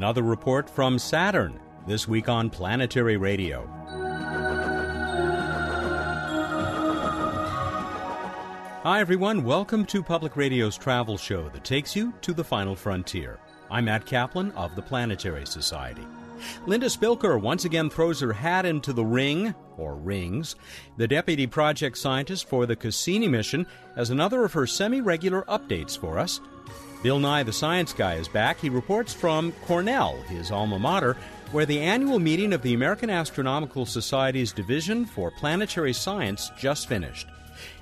Another report from Saturn, this week on Planetary Radio. Hi, everyone. Welcome to Public Radio's travel show that takes you to the final frontier. I'm Matt Kaplan of the Planetary Society. Linda Spilker once again throws her hat into the ring, or rings. The deputy project scientist for the Cassini mission has another of her semi regular updates for us. Bill Nye, the science guy, is back. He reports from Cornell, his alma mater, where the annual meeting of the American Astronomical Society's Division for Planetary Science just finished.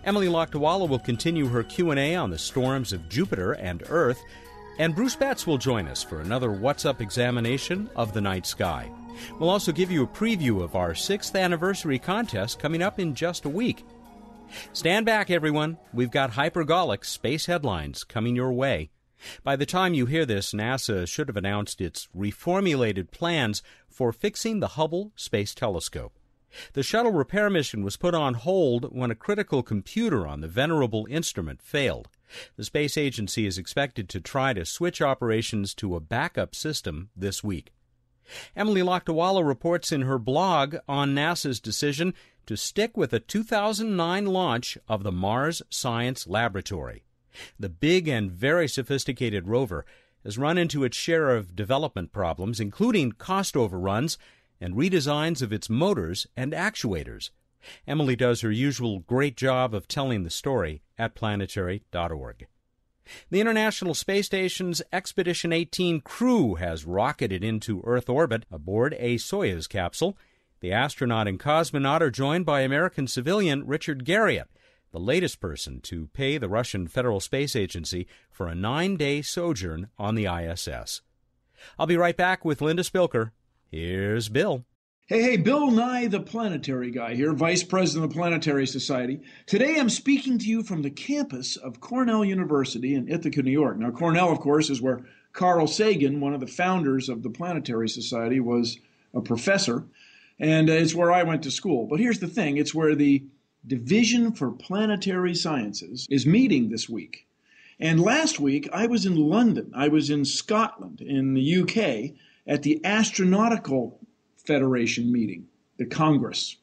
Emily Lakdawalla will continue her Q&A on the storms of Jupiter and Earth. And Bruce Betts will join us for another What's Up examination of the night sky. We'll also give you a preview of our sixth anniversary contest coming up in just a week. Stand back, everyone. We've got hypergolic space headlines coming your way. By the time you hear this, NASA should have announced its reformulated plans for fixing the Hubble Space Telescope. The shuttle repair mission was put on hold when a critical computer on the venerable instrument failed. The space agency is expected to try to switch operations to a backup system this week. Emily Lakdawalla reports in her blog on NASA's decision to stick with a 2009 launch of the Mars Science Laboratory. The big and very sophisticated rover has run into its share of development problems, including cost overruns and redesigns of its motors and actuators. Emily does her usual great job of telling the story at planetary.org. The International Space Station's Expedition 18 crew has rocketed into Earth orbit aboard a Soyuz capsule. The astronaut and cosmonaut are joined by American civilian Richard Garriott, the latest person to pay the Russian Federal Space Agency for a nine day sojourn on the ISS. I'll be right back with Linda Spilker. Here's Bill. Hey, hey, Bill Nye, the planetary guy here, Vice President of the Planetary Society. Today I'm speaking to you from the campus of Cornell University in Ithaca, New York. Now, Cornell, of course, is where Carl Sagan, one of the founders of the Planetary Society, was a professor, and it's where I went to school. But here's the thing it's where the Division for Planetary Sciences is meeting this week. And last week I was in London, I was in Scotland, in the UK, at the Astronautical Federation meeting, the Congress.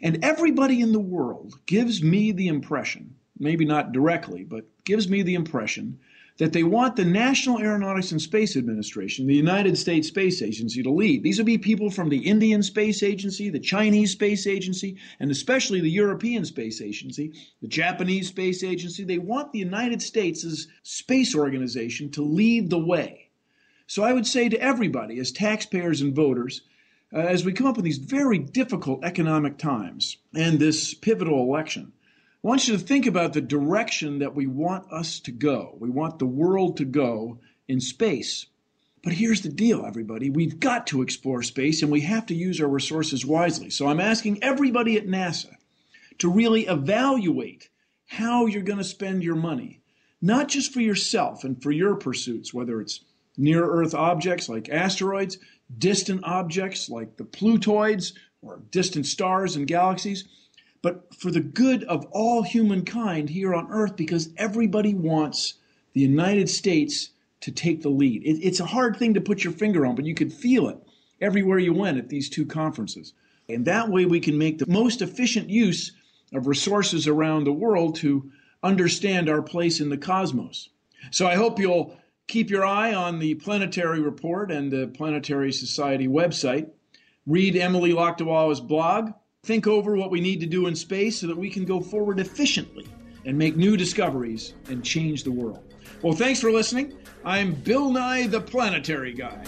And everybody in the world gives me the impression, maybe not directly, but gives me the impression that they want the National Aeronautics and Space Administration, the United States Space Agency, to lead. These would be people from the Indian Space Agency, the Chinese Space Agency, and especially the European Space Agency, the Japanese Space Agency. They want the United States' space organization to lead the way. So I would say to everybody, as taxpayers and voters, uh, as we come up with these very difficult economic times and this pivotal election, I want you to think about the direction that we want us to go. We want the world to go in space. But here's the deal, everybody. We've got to explore space and we have to use our resources wisely. So I'm asking everybody at NASA to really evaluate how you're going to spend your money, not just for yourself and for your pursuits, whether it's near Earth objects like asteroids, distant objects like the Plutoids or distant stars and galaxies, but for the good of all humankind here on Earth because everybody wants the United States to take the lead. It, it's a hard thing to put your finger on, but you could feel it everywhere you went at these two conferences. And that way we can make the most efficient use of resources around the world to understand our place in the cosmos. So I hope you'll Keep your eye on the Planetary Report and the Planetary Society website. Read Emily Lakdawalla's blog. Think over what we need to do in space so that we can go forward efficiently and make new discoveries and change the world. Well, thanks for listening. I'm Bill Nye, the Planetary Guy.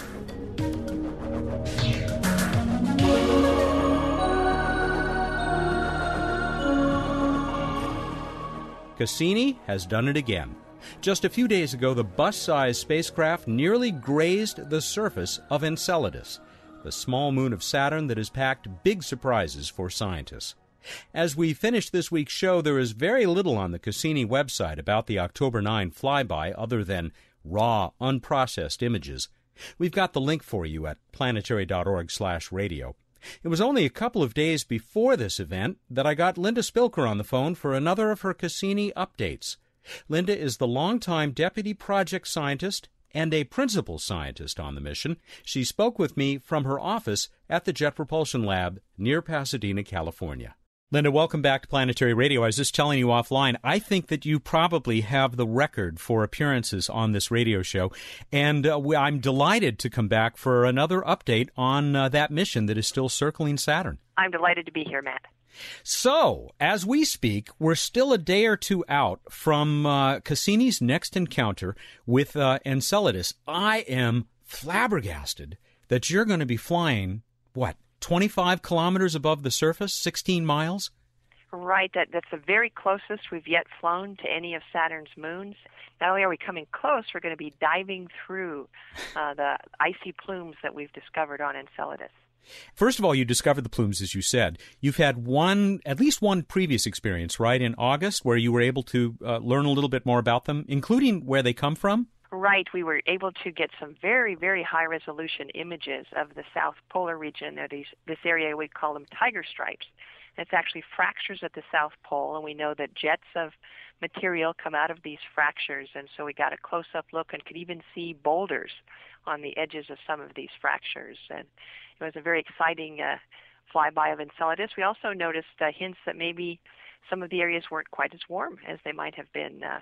Cassini has done it again. Just a few days ago, the bus sized spacecraft nearly grazed the surface of Enceladus, the small moon of Saturn that has packed big surprises for scientists. As we finish this week's show, there is very little on the Cassini website about the October 9 flyby other than raw, unprocessed images. We've got the link for you at planetary.org/radio. It was only a couple of days before this event that I got Linda Spilker on the phone for another of her Cassini updates. Linda is the longtime deputy project scientist and a principal scientist on the mission. She spoke with me from her office at the Jet Propulsion Lab near Pasadena, California. Linda, welcome back to Planetary Radio. I was just telling you offline, I think that you probably have the record for appearances on this radio show, and uh, I'm delighted to come back for another update on uh, that mission that is still circling Saturn. I'm delighted to be here, Matt. So, as we speak, we're still a day or two out from uh, Cassini's next encounter with uh, Enceladus. I am flabbergasted that you're going to be flying, what, 25 kilometers above the surface, 16 miles? Right, that, that's the very closest we've yet flown to any of Saturn's moons. Not only are we coming close, we're going to be diving through uh, the icy plumes that we've discovered on Enceladus. First of all, you discovered the plumes, as you said. You've had one, at least one previous experience, right, in August, where you were able to uh, learn a little bit more about them, including where they come from? Right, we were able to get some very, very high resolution images of the South Polar region, or these, this area we call them tiger stripes. It's actually fractures at the South Pole, and we know that jets of material come out of these fractures, and so we got a close up look and could even see boulders on the edges of some of these fractures. And it was a very exciting uh, flyby of Enceladus. We also noticed uh, hints that maybe some of the areas weren't quite as warm as they might have been. Uh,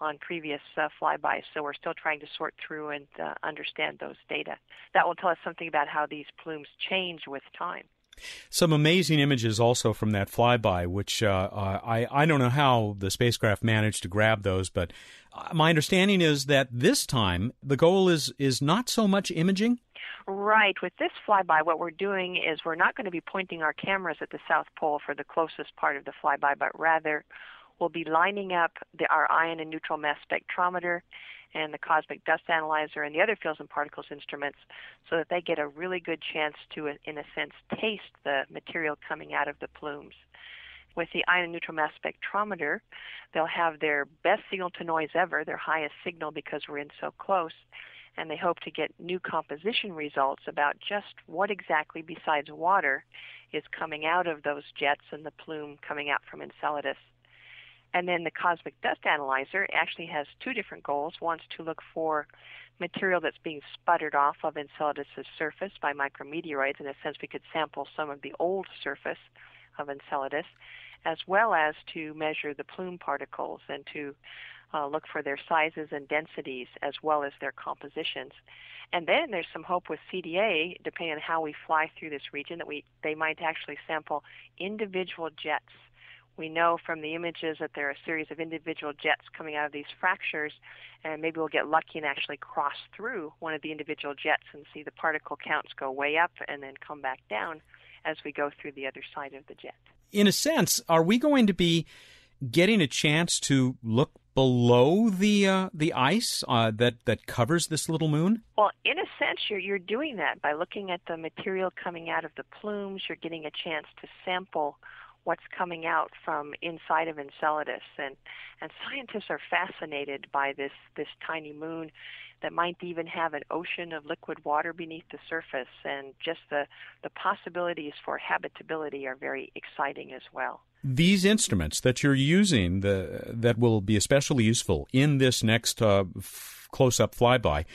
on previous uh, flybys, so we're still trying to sort through and uh, understand those data. That will tell us something about how these plumes change with time. Some amazing images also from that flyby, which uh, uh I, I don't know how the spacecraft managed to grab those, but uh, my understanding is that this time the goal is, is not so much imaging. Right. With this flyby, what we're doing is we're not going to be pointing our cameras at the South Pole for the closest part of the flyby, but rather we'll be lining up the, our ion and neutral mass spectrometer and the cosmic dust analyzer and the other fields and particles instruments so that they get a really good chance to, in a sense, taste the material coming out of the plumes. With the ion and neutral mass spectrometer, they'll have their best signal to noise ever, their highest signal because we're in so close, and they hope to get new composition results about just what exactly besides water is coming out of those jets and the plume coming out from Enceladus. And then the cosmic dust analyzer actually has two different goals. One's to look for material that's being sputtered off of Enceladus' surface by micrometeoroids. In a sense, we could sample some of the old surface of Enceladus, as well as to measure the plume particles and to uh, look for their sizes and densities as well as their compositions. And then there's some hope with CDA, depending on how we fly through this region, that we they might actually sample individual jets we know from the images that there are a series of individual jets coming out of these fractures, and maybe we'll get lucky and actually cross through one of the individual jets and see the particle counts go way up and then come back down as we go through the other side of the jet. In a sense, are we going to be getting a chance to look below the uh, the ice uh, that that covers this little moon? Well, in a sense, you're you're doing that by looking at the material coming out of the plumes. You're getting a chance to sample what's coming out from inside of Enceladus, and and scientists are fascinated by this this tiny moon that might even have an ocean of liquid water beneath the surface, and just the the possibilities for habitability are very exciting as well. These instruments that you're using, the that will be especially useful in this next uh, f- close-up flyby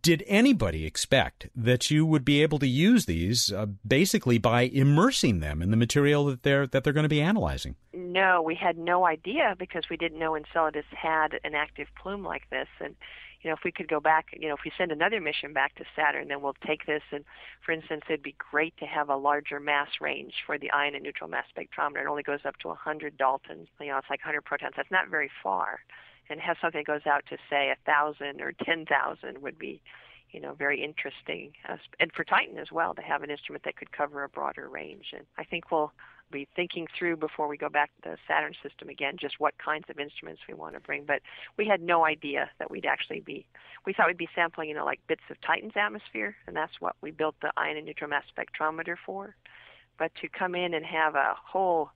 did anybody expect that you would be able to use these uh, basically by immersing them in the material that they're that they're going to be analyzing? No, we had no idea because we didn't know Enceladus had an active plume like this and you know, if we could go back, you know, if we send another mission back to Saturn, then we'll take this and, for instance, it'd be great to have a larger mass range for the ion and neutral mass spectrometer. It only goes up to 100 Daltons. You know, it's like 100 protons. That's not very far and have something that goes out to say a thousand or ten thousand would be you know very interesting uh, and for titan as well to have an instrument that could cover a broader range. And i think we'll be thinking through before we go back to the saturn system again just what kinds of instruments we want to bring. But we had no idea that we'd actually be we thought we'd be sampling you know like bits of titan's atmosphere and that's what we built the ion and neutral mass spectrometer for. But to come in and have a whole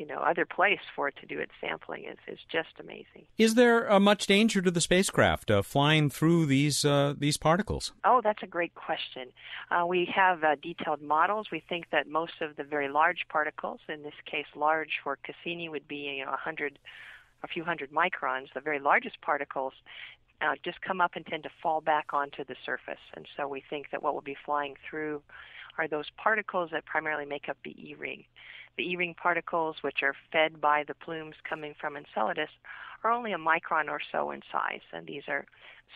you know other place for it to do its sampling is is just amazing. Is there uh, much danger to the spacecraft uh, flying through these uh, these particles? Oh, that's a great question. Uh, we have uh, detailed models. We think that most of the very large particles, in this case large for Cassini, would be you know a 100 a few hundred microns, the very largest particles, uh, just come up and tend to fall back onto the surface. And so we think that what will be flying through are those particles that primarily make up the E-ring. The E-ring particles, which are fed by the plumes coming from Enceladus, are only a micron or so in size, and these are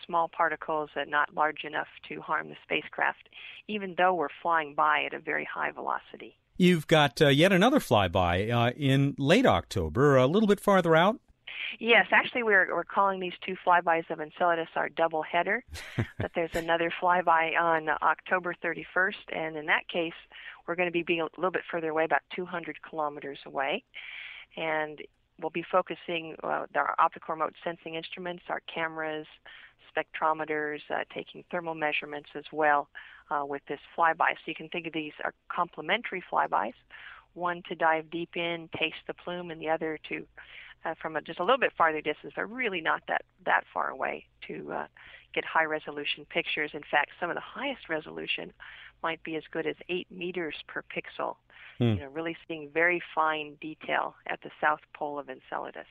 small particles that not large enough to harm the spacecraft, even though we're flying by at a very high velocity. You've got uh, yet another flyby uh, in late October, a little bit farther out. Yes, actually, we're we're calling these two flybys of Enceladus our double header. but there's another flyby on October 31st, and in that case, we're going to be being a little bit further away, about 200 kilometers away, and we'll be focusing uh, our optical remote sensing instruments, our cameras, spectrometers, uh, taking thermal measurements as well uh, with this flyby. So you can think of these are complementary flybys. One to dive deep in, taste the plume, and the other to uh, from a, just a little bit farther distance, but really not that that far away to uh, get high resolution pictures. In fact, some of the highest resolution might be as good as eight meters per pixel. Hmm. You know, really seeing very fine detail at the south pole of Enceladus.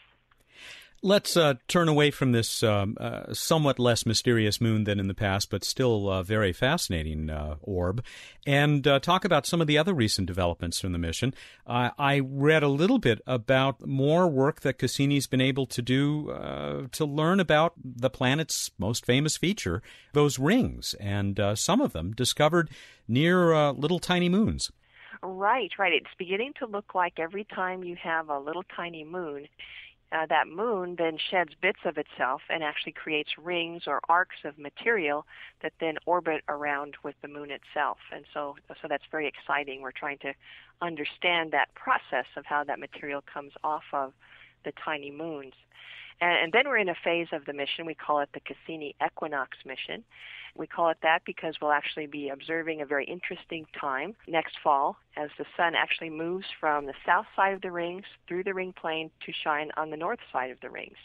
Let's uh, turn away from this um, uh, somewhat less mysterious moon than in the past, but still uh, very fascinating uh, orb, and uh, talk about some of the other recent developments from the mission. I read a little bit about more work that Cassini's been able to do to learn about the planet's most famous feature, those rings, and some of them discovered near little tiny moons. Right, right. It's beginning to look like every time you have a little tiny moon, uh, that moon then sheds bits of itself and actually creates rings or arcs of material that then orbit around with the moon itself. And so, so that's very exciting. We're trying to understand that process of how that material comes off of the tiny moons. And, and then we're in a phase of the mission, we call it the Cassini Equinox mission. We call it that because we'll actually be observing a very interesting time next fall as the sun actually moves from the south side of the rings through the ring plane to shine on the north side of the rings.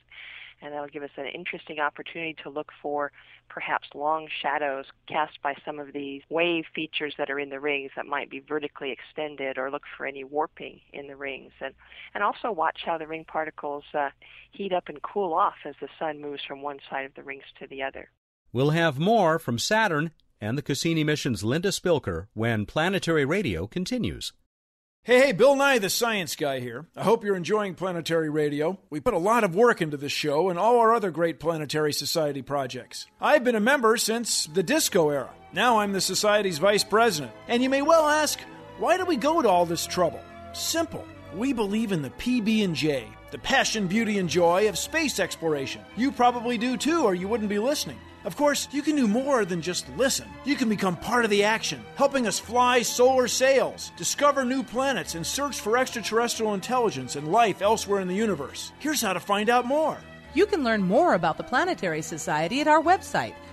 And that'll give us an interesting opportunity to look for perhaps long shadows cast by some of these wave features that are in the rings that might be vertically extended or look for any warping in the rings. And, and also watch how the ring particles uh, heat up and cool off as the sun moves from one side of the rings to the other. We'll have more from Saturn and the Cassini mission's Linda Spilker when Planetary Radio continues. Hey, hey, Bill Nye, the science guy here. I hope you're enjoying Planetary Radio. We put a lot of work into this show and all our other great Planetary Society projects. I've been a member since the disco era. Now I'm the Society's vice president. And you may well ask, why do we go to all this trouble? Simple. We believe in the PB&J, the passion, beauty, and joy of space exploration. You probably do too, or you wouldn't be listening. Of course, you can do more than just listen. You can become part of the action, helping us fly solar sails, discover new planets, and search for extraterrestrial intelligence and life elsewhere in the universe. Here's how to find out more. You can learn more about the Planetary Society at our website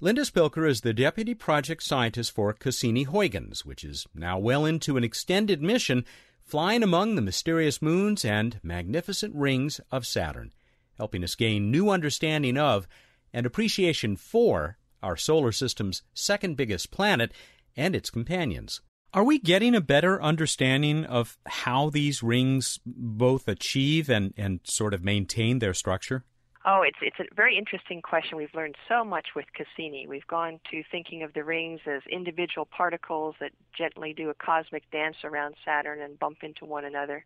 Linda Spilker is the deputy project scientist for Cassini-Huygens, which is now well into an extended mission flying among the mysterious moons and magnificent rings of Saturn, helping us gain new understanding of and appreciation for our solar system's second biggest planet and its companions. Are we getting a better understanding of how these rings both achieve and, and sort of maintain their structure? Oh, it's it's a very interesting question. We've learned so much with Cassini. We've gone to thinking of the rings as individual particles that gently do a cosmic dance around Saturn and bump into one another,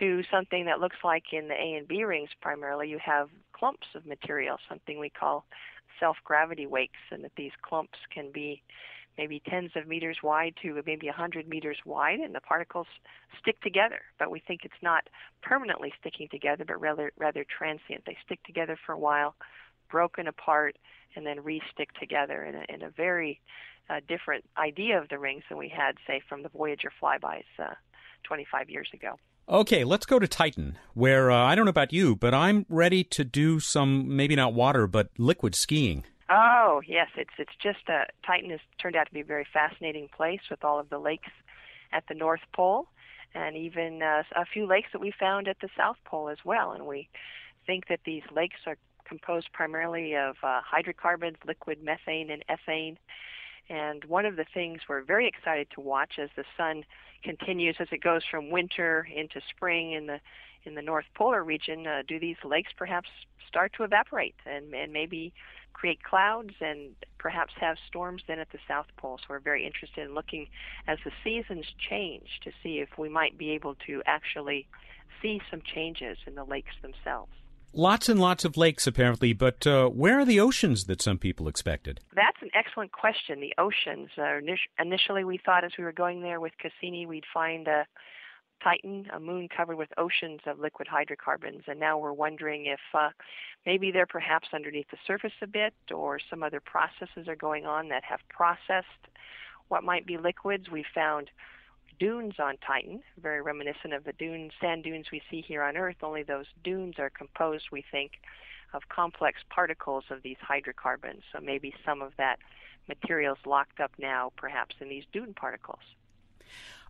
to something that looks like in the A and B rings primarily you have clumps of material, something we call self-gravity wakes, and that these clumps can be maybe tens of meters wide to maybe 100 meters wide, and the particles stick together. But we think it's not permanently sticking together, but rather rather transient. They stick together for a while, broken apart, and then re-stick together in a, in a very uh, different idea of the rings than we had, say, from the Voyager flybys uh, 25 years ago. Okay, let's go to Titan, where uh, I don't know about you, but I'm ready to do some maybe not water, but liquid skiing. Oh yes, it's it's just a Titan has turned out to be a very fascinating place with all of the lakes at the North Pole, and even uh, a few lakes that we found at the South Pole as well. And we think that these lakes are composed primarily of uh, hydrocarbons, liquid methane and ethane. And one of the things we're very excited to watch as the sun continues as it goes from winter into spring in the in the North Polar region, uh, do these lakes perhaps start to evaporate and, and maybe create clouds and perhaps have storms then at the South Pole. So we're very interested in looking as the seasons change to see if we might be able to actually see some changes in the lakes themselves. Lots and lots of lakes, apparently, but uh, where are the oceans that some people expected? That's an excellent question. The oceans. Uh, initially, we thought as we were going there with Cassini, we'd find a Titan, a moon covered with oceans of liquid hydrocarbons. And now we're wondering if uh, maybe they're perhaps underneath the surface a bit, or some other processes are going on that have processed what might be liquids. We found dunes on Titan, very reminiscent of the dunes, sand dunes we see here on Earth, only those dunes are composed, we think, of complex particles of these hydrocarbons. So maybe some of that material is locked up now, perhaps in these dune particles.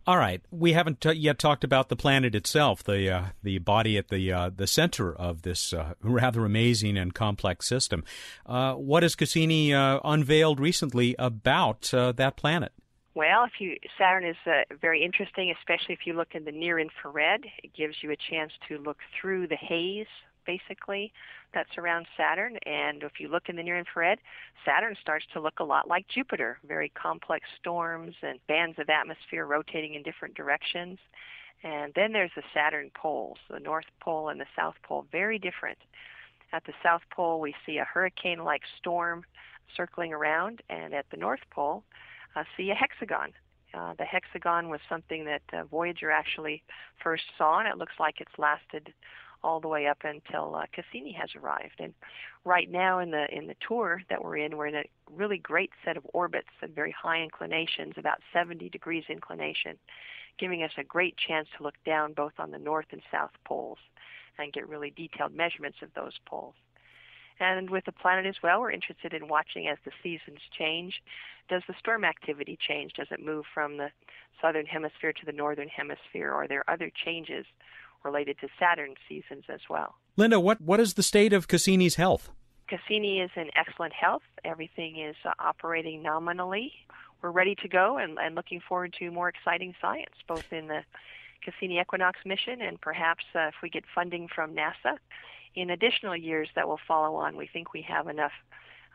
All right, we haven't t- yet talked about the planet itself, the uh, the body at the uh, the center of this uh, rather amazing and complex system. Uh, what has Cassini uh, unveiled recently about uh, that planet? Well, if you Saturn is very interesting, especially if you look in the near infrared. It gives you a chance to look through the haze basically that surrounds Saturn. And if you look in the near infrared, Saturn starts to look a lot like Jupiter very complex storms and bands of atmosphere rotating in different directions. And then there's the Saturn poles, the North Pole and the South Pole, very different. At the South Pole, we see a hurricane like storm circling around, and at the North Pole, uh, see a hexagon. Uh, the hexagon was something that uh, Voyager actually first saw, and it looks like it's lasted all the way up until uh, Cassini has arrived. And right now in the in the tour that we're in, we're in a really great set of orbits and very high inclinations, about 70 degrees inclination, giving us a great chance to look down both on the north and south poles and get really detailed measurements of those poles. And with the planet as well, we're interested in watching as the seasons change. Does the storm activity change? Does it move from the southern hemisphere to the northern hemisphere? Or are there other changes related to Saturn seasons as well. Linda, what, what is the state of Cassini's health? Cassini is in excellent health. Everything is uh, operating nominally. We're ready to go and, and looking forward to more exciting science, both in the Cassini Equinox mission and perhaps uh, if we get funding from NASA in additional years that will follow on. We think we have enough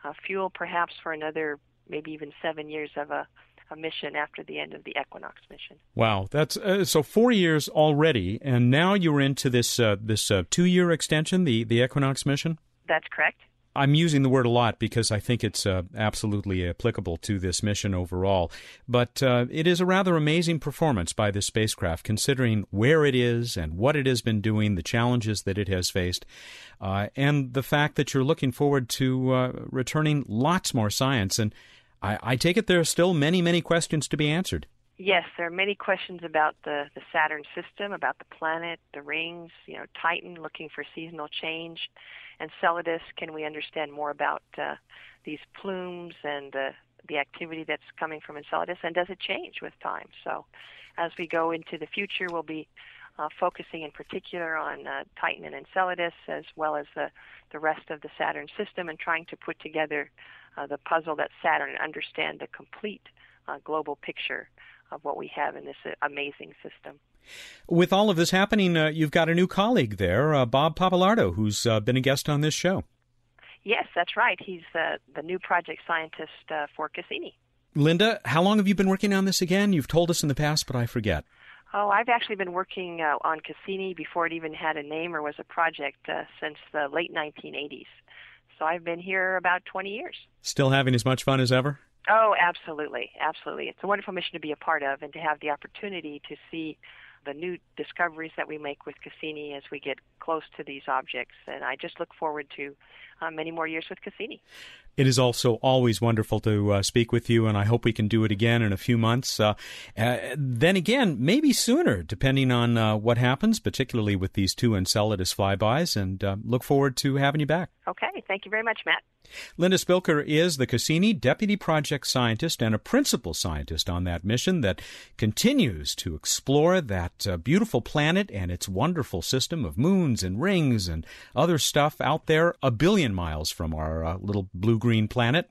uh, fuel perhaps for another maybe even seven years of a a mission after the end of the Equinox mission. Wow, that's uh, so four years already, and now you're into this uh, this uh, two year extension, the the Equinox mission. That's correct. I'm using the word a lot because I think it's uh, absolutely applicable to this mission overall. But uh, it is a rather amazing performance by this spacecraft, considering where it is and what it has been doing, the challenges that it has faced, uh, and the fact that you're looking forward to uh, returning lots more science. And I, I take it there are still many, many questions to be answered. Yes, there are many questions about the, the Saturn system, about the planet, the rings, you know, Titan looking for seasonal change, Enceladus. Can we understand more about uh, these plumes and the activity that's coming from Enceladus, and does it change with time? So, as we go into the future, we'll be uh, focusing in particular on uh, Titan and Enceladus, as well as the, the rest of the Saturn system, and trying to put together uh, the puzzle that Saturn and understand the complete uh, global picture of what we have in this uh, amazing system. With all of this happening, uh, you've got a new colleague there, uh, Bob Pappalardo, who's uh, been a guest on this show. Yes, that's right. He's the new project scientist for Cassini. Linda, how long have you been working on this again? You've told us in the past, but I forget. Oh, I've actually been working on Cassini before it even had a name or was a project since the late 1980s. So I've been here about 20 years. Still having as much fun as ever? Oh, absolutely. Absolutely. It's a wonderful mission to be a part of and to have the opportunity to see the new discoveries that we make with Cassini as we get close to these objects. And I just look forward to uh, many more years with Cassini. It is also always wonderful to uh, speak with you, and I hope we can do it again in a few months. Uh, uh, then again, maybe sooner, depending on uh, what happens, particularly with these two Enceladus flybys, and uh, look forward to having you back. Okay, thank you very much, Matt. Linda Spilker is the Cassini Deputy Project Scientist and a principal scientist on that mission that continues to explore that uh, beautiful planet and its wonderful system of moons and rings and other stuff out there a billion miles from our uh, little blue green planet.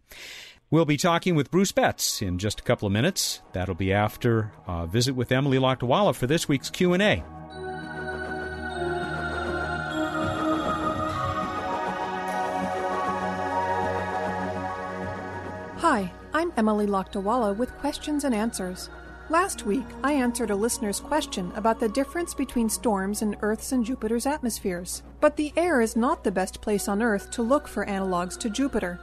We'll be talking with Bruce Betts in just a couple of minutes. That'll be after a visit with Emily Lakdawalla for this week's Q&A. Hi, I'm Emily Lakdawalla with questions and answers. Last week, I answered a listener's question about the difference between storms in Earth's and Jupiter's atmospheres. But the air is not the best place on Earth to look for analogs to Jupiter.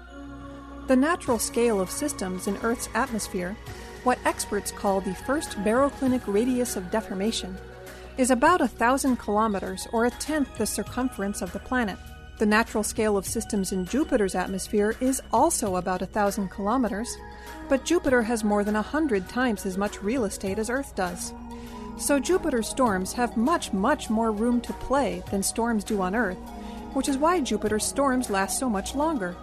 The natural scale of systems in Earth's atmosphere, what experts call the first baroclinic radius of deformation, is about a thousand kilometers or a tenth the circumference of the planet. The natural scale of systems in Jupiter's atmosphere is also about a thousand kilometers, but Jupiter has more than a hundred times as much real estate as Earth does. So Jupiter's storms have much, much more room to play than storms do on Earth, which is why Jupiter's storms last so much longer.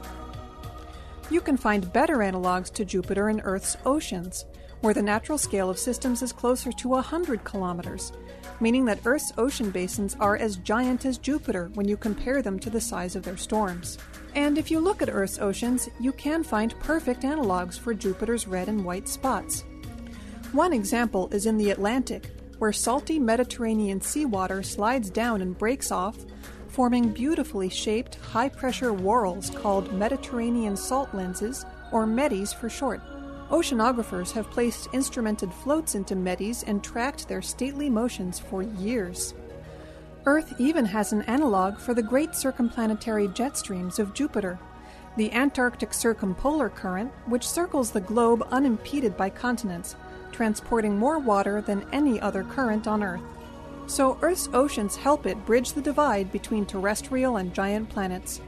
You can find better analogs to Jupiter in Earth's oceans, where the natural scale of systems is closer to 100 kilometers, meaning that Earth's ocean basins are as giant as Jupiter when you compare them to the size of their storms. And if you look at Earth's oceans, you can find perfect analogs for Jupiter's red and white spots. One example is in the Atlantic, where salty Mediterranean seawater slides down and breaks off, forming beautifully shaped, high pressure whorls called Mediterranean salt lenses, or Meddies for short. Oceanographers have placed instrumented floats into Meddies and tracked their stately motions for years. Earth even has an analog for the great circumplanetary jet streams of Jupiter, the Antarctic Circumpolar Current, which circles the globe unimpeded by continents, transporting more water than any other current on Earth. So Earth's oceans help it bridge the divide between terrestrial and giant planets.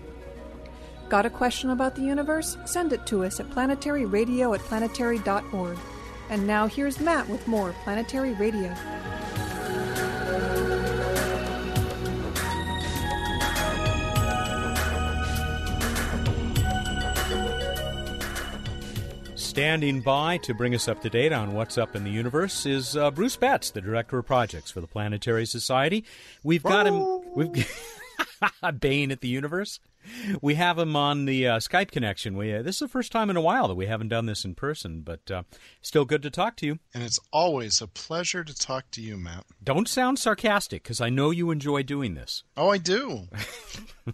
Got a question about the universe? Send it to us at planetaryradio at planetary.org. And now here's Matt with more Planetary Radio. Standing by to bring us up to date on what's up in the universe is uh, Bruce Betts, the director of projects for the Planetary Society. We've got him. We've baying at the universe. We have him on the uh, Skype connection. We uh, this is the first time in a while that we haven't done this in person, but uh, still good to talk to you. And it's always a pleasure to talk to you, Matt. Don't sound sarcastic, because I know you enjoy doing this. Oh, I do.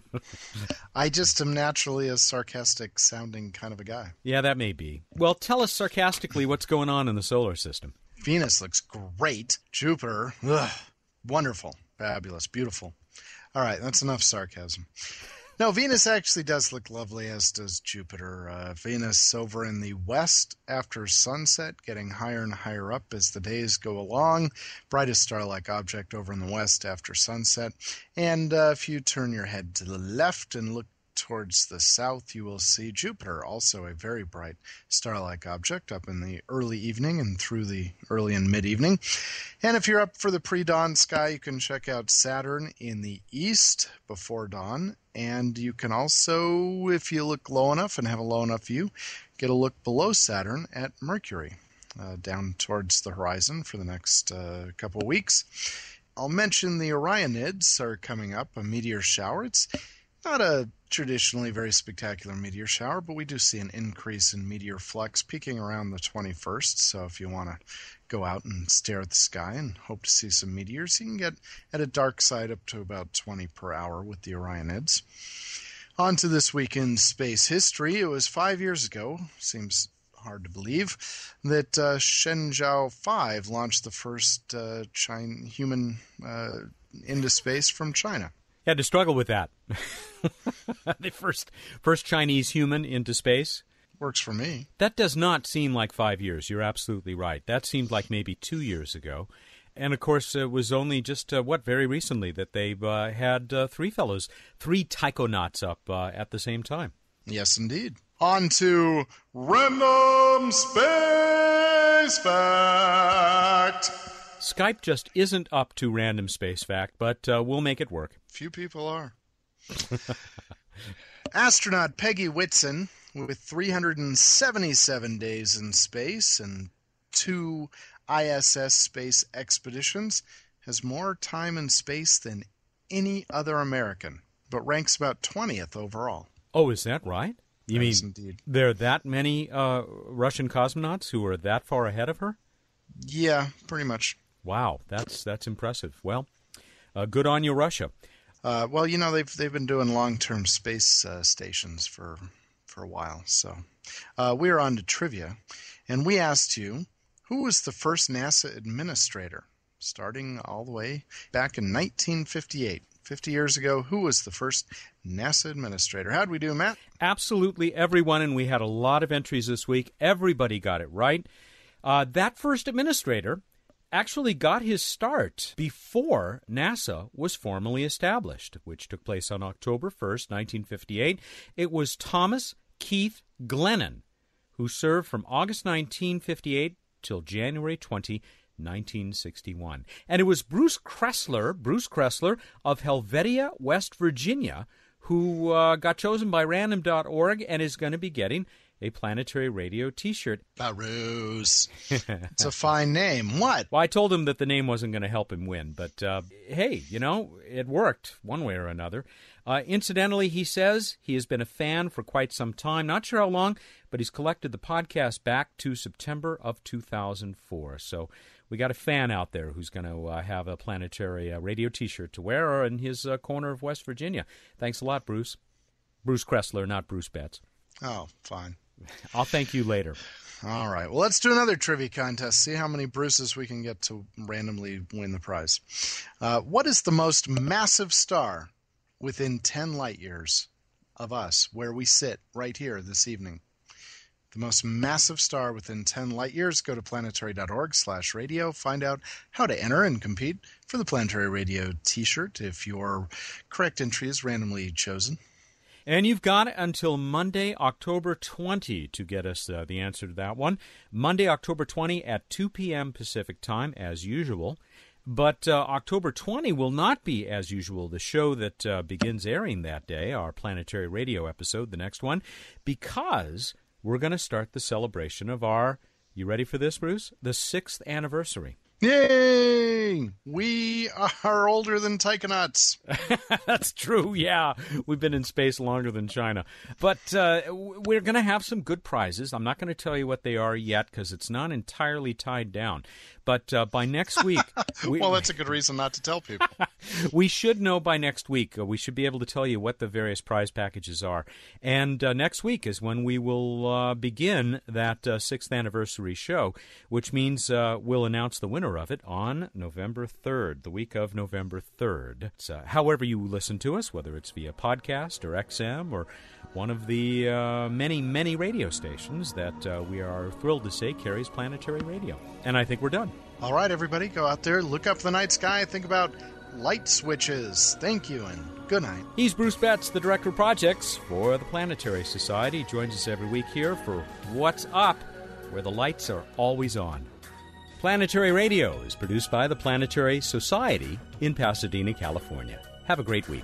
I just am naturally a sarcastic sounding kind of a guy. Yeah, that may be. Well, tell us sarcastically what's going on in the solar system. Venus looks great. Jupiter, ugh, wonderful, fabulous, beautiful. All right, that's enough sarcasm. No, Venus actually does look lovely, as does Jupiter. Uh, Venus over in the west after sunset, getting higher and higher up as the days go along. Brightest star like object over in the west after sunset. And uh, if you turn your head to the left and look towards the south, you will see Jupiter, also a very bright star like object, up in the early evening and through the early and mid evening. And if you're up for the pre dawn sky, you can check out Saturn in the east before dawn. And you can also, if you look low enough and have a low enough view, get a look below Saturn at Mercury. Uh, down towards the horizon for the next uh, couple weeks. I'll mention the Orionids are coming up, a meteor shower. It's not a traditionally very spectacular meteor shower, but we do see an increase in meteor flux peaking around the 21st. So if you want to go out and stare at the sky and hope to see some meteors, you can get at a dark side up to about 20 per hour with the Orionids. On to this week in space history. It was five years ago, seems hard to believe, that uh, Shenzhou 5 launched the first uh, China, human uh, into space from China had to struggle with that. the first first Chinese human into space. Works for me. That does not seem like five years. You're absolutely right. That seemed like maybe two years ago. And of course, it was only just uh, what very recently that they've uh, had uh, three fellows, three taikonauts up uh, at the same time. Yes, indeed. On to Random Space Fact. Skype just isn't up to random space fact, but uh, we'll make it work. Few people are. Astronaut Peggy Whitson, with 377 days in space and two ISS space expeditions, has more time in space than any other American, but ranks about 20th overall. Oh, is that right? You Yes, mean indeed. there are that many uh, Russian cosmonauts who are that far ahead of her? Yeah, pretty much. Wow, that's that's impressive. Well, uh, good on you, Russia. Uh, well, you know they've they've been doing long-term space uh, stations for for a while. So uh, we are on to trivia, and we asked you who was the first NASA administrator, starting all the way back in 1958, 50 years ago. Who was the first NASA administrator? How'd we do, Matt? Absolutely everyone, and we had a lot of entries this week. Everybody got it right. Uh, that first administrator actually got his start before NASA was formally established, which took place on October 1st, 1958. It was Thomas Keith Glennan, who served from August 1958 till January 20, 1961. And it was Bruce Kressler, Bruce Kressler of Helvetia, West Virginia, who uh, got chosen by random.org and is going to be getting a planetary radio t shirt. Barus. it's a fine name. What? Well, I told him that the name wasn't going to help him win, but uh, hey, you know, it worked one way or another. Uh, incidentally, he says he has been a fan for quite some time. Not sure how long, but he's collected the podcast back to September of 2004. So we got a fan out there who's going to uh, have a planetary uh, radio t shirt to wear in his uh, corner of West Virginia. Thanks a lot, Bruce. Bruce Kressler, not Bruce Betts. Oh, fine. I'll thank you later. All right. Well, let's do another trivia contest. See how many Bruces we can get to randomly win the prize. Uh, what is the most massive star within 10 light years of us, where we sit right here this evening? The most massive star within 10 light years. Go to planetary.org slash radio. Find out how to enter and compete for the Planetary Radio t-shirt if your correct entry is randomly chosen. And you've got until Monday, October 20 to get us uh, the answer to that one. Monday, October 20 at 2 p.m. Pacific time, as usual. But uh, October 20 will not be as usual, the show that uh, begins airing that day, our planetary radio episode, the next one, because we're going to start the celebration of our, you ready for this, Bruce? The sixth anniversary. Yay! We are older than Taikonauts. That's true. Yeah, we've been in space longer than China, but uh, we're going to have some good prizes. I'm not going to tell you what they are yet because it's not entirely tied down. But uh, by next week, we, well, that's a good reason not to tell people. we should know by next week. Uh, we should be able to tell you what the various prize packages are. And uh, next week is when we will uh, begin that uh, sixth anniversary show, which means uh, we'll announce the winner of it on November 3rd, the week of November 3rd. So, however, you listen to us, whether it's via podcast or XM or one of the uh, many, many radio stations that uh, we are thrilled to say carries planetary radio. And I think we're done. All right, everybody, go out there, look up the night sky, think about light switches. Thank you, and good night. He's Bruce Betts, the Director of Projects for the Planetary Society. He joins us every week here for What's Up, where the lights are always on. Planetary Radio is produced by the Planetary Society in Pasadena, California. Have a great week.